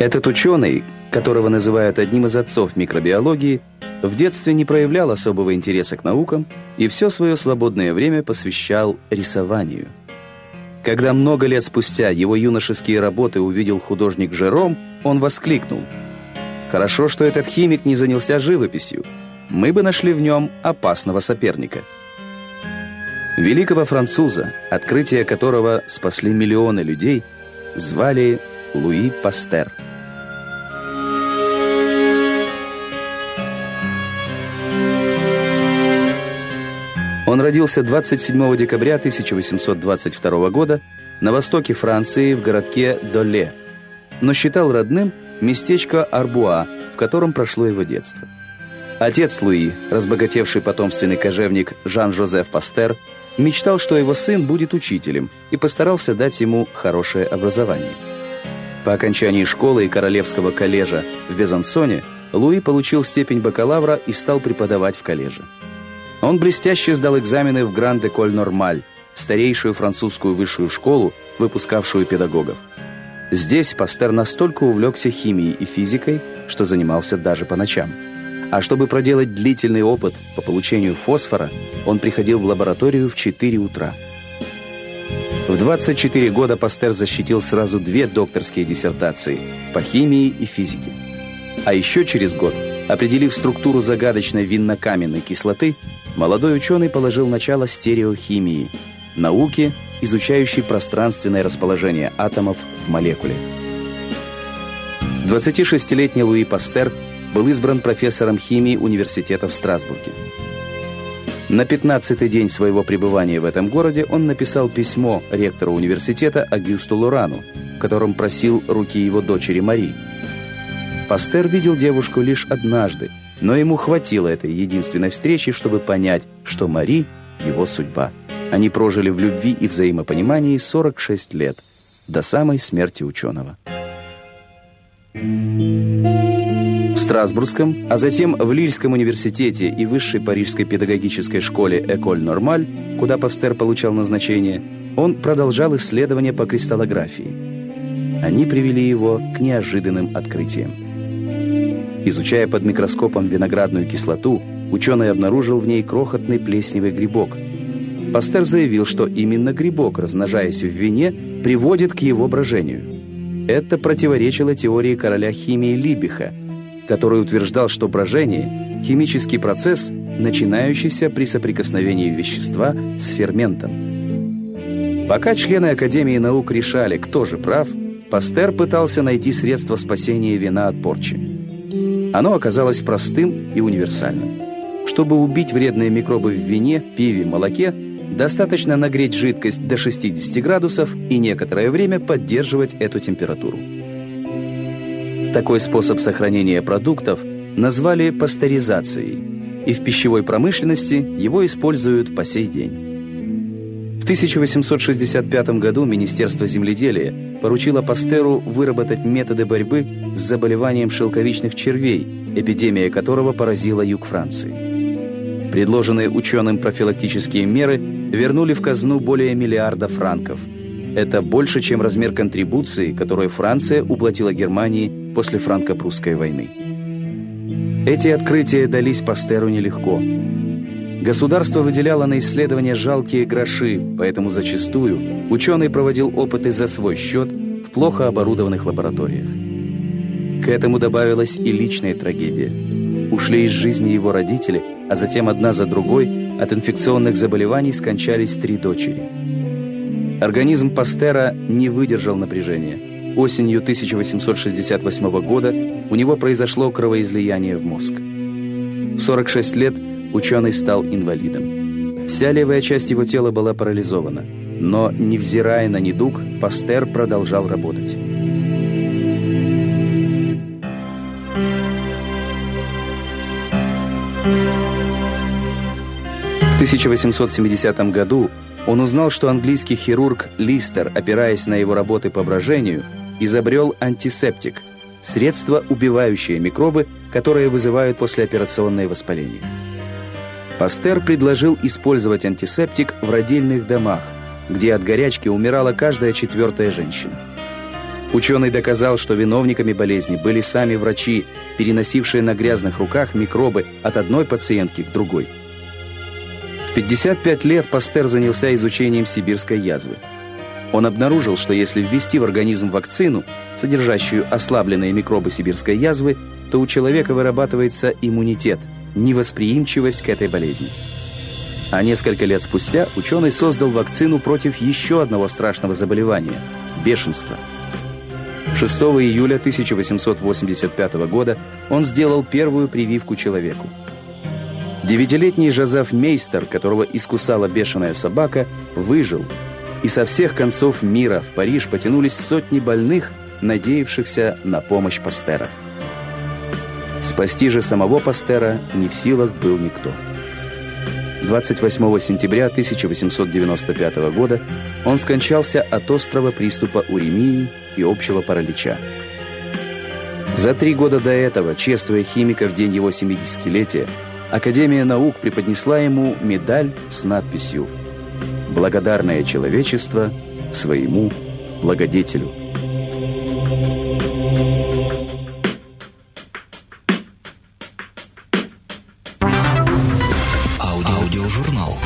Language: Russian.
Этот ученый, которого называют одним из отцов микробиологии, в детстве не проявлял особого интереса к наукам и все свое свободное время посвящал рисованию. Когда много лет спустя его юношеские работы увидел художник Жером, он воскликнул «Хорошо, что этот химик не занялся живописью. Мы бы нашли в нем опасного соперника». Великого француза, открытие которого спасли миллионы людей, звали Луи Пастер. Он родился 27 декабря 1822 года на востоке Франции в городке Доле, но считал родным местечко Арбуа, в котором прошло его детство. Отец Луи, разбогатевший потомственный кожевник Жан-Жозеф Пастер, мечтал, что его сын будет учителем и постарался дать ему хорошее образование. По окончании школы и Королевского коллежа в Безансоне Луи получил степень бакалавра и стал преподавать в коллеже. Он блестяще сдал экзамены в Гран-де-Коль-Нормаль, старейшую французскую высшую школу, выпускавшую педагогов. Здесь Пастер настолько увлекся химией и физикой, что занимался даже по ночам. А чтобы проделать длительный опыт по получению фосфора, он приходил в лабораторию в 4 утра. В 24 года Пастер защитил сразу две докторские диссертации по химии и физике. А еще через год, определив структуру загадочной винно-каменной кислоты, молодой ученый положил начало стереохимии, науке, изучающей пространственное расположение атомов в молекуле. 26-летний Луи Пастер был избран профессором химии университета в Страсбурге. На 15-й день своего пребывания в этом городе он написал письмо ректору университета Агюсту Лорану, в котором просил руки его дочери Мари. Пастер видел девушку лишь однажды, но ему хватило этой единственной встречи, чтобы понять, что Мари – его судьба. Они прожили в любви и взаимопонимании 46 лет, до самой смерти ученого. В Страсбургском, а затем в Лильском университете и высшей парижской педагогической школе «Эколь Нормаль», куда Пастер получал назначение, он продолжал исследования по кристаллографии. Они привели его к неожиданным открытиям. Изучая под микроскопом виноградную кислоту, ученый обнаружил в ней крохотный плесневый грибок. Пастер заявил, что именно грибок, размножаясь в вине, приводит к его брожению. Это противоречило теории короля химии Либиха, который утверждал, что брожение – химический процесс, начинающийся при соприкосновении вещества с ферментом. Пока члены Академии наук решали, кто же прав, Пастер пытался найти средства спасения вина от порчи. Оно оказалось простым и универсальным. Чтобы убить вредные микробы в вине, пиве, молоке, достаточно нагреть жидкость до 60 градусов и некоторое время поддерживать эту температуру. Такой способ сохранения продуктов назвали пастеризацией, и в пищевой промышленности его используют по сей день. В 1865 году Министерство земледелия поручило Пастеру выработать методы борьбы с заболеванием шелковичных червей, эпидемия которого поразила юг Франции. Предложенные ученым профилактические меры вернули в казну более миллиарда франков. Это больше, чем размер контрибуции, которую Франция уплатила Германии после франко-прусской войны. Эти открытия дались Пастеру нелегко. Государство выделяло на исследования жалкие гроши, поэтому зачастую ученый проводил опыты за свой счет в плохо оборудованных лабораториях. К этому добавилась и личная трагедия. Ушли из жизни его родители, а затем одна за другой от инфекционных заболеваний скончались три дочери. Организм Пастера не выдержал напряжения. Осенью 1868 года у него произошло кровоизлияние в мозг. В 46 лет ученый стал инвалидом. Вся левая часть его тела была парализована, но, невзирая на недуг, Пастер продолжал работать. В 1870 году он узнал, что английский хирург Листер, опираясь на его работы по брожению, изобрел антисептик – средство, убивающее микробы, которые вызывают послеоперационное воспаление. Пастер предложил использовать антисептик в родильных домах, где от горячки умирала каждая четвертая женщина. Ученый доказал, что виновниками болезни были сами врачи, переносившие на грязных руках микробы от одной пациентки к другой. В 55 лет Пастер занялся изучением сибирской язвы. Он обнаружил, что если ввести в организм вакцину, содержащую ослабленные микробы сибирской язвы, то у человека вырабатывается иммунитет, невосприимчивость к этой болезни. А несколько лет спустя ученый создал вакцину против еще одного страшного заболевания – бешенства – 6 июля 1885 года он сделал первую прививку человеку. Девятилетний Жозеф Мейстер, которого искусала бешеная собака, выжил, и со всех концов мира в Париж потянулись сотни больных, надеявшихся на помощь Пастера. Спасти же самого Пастера не в силах был никто. 28 сентября 1895 года он скончался от острого приступа уремии и общего паралича. За три года до этого, чествуя химика в день его 70-летия, Академия наук преподнесла ему медаль с надписью «Благодарное человечество своему благодетелю». Аудиожурнал.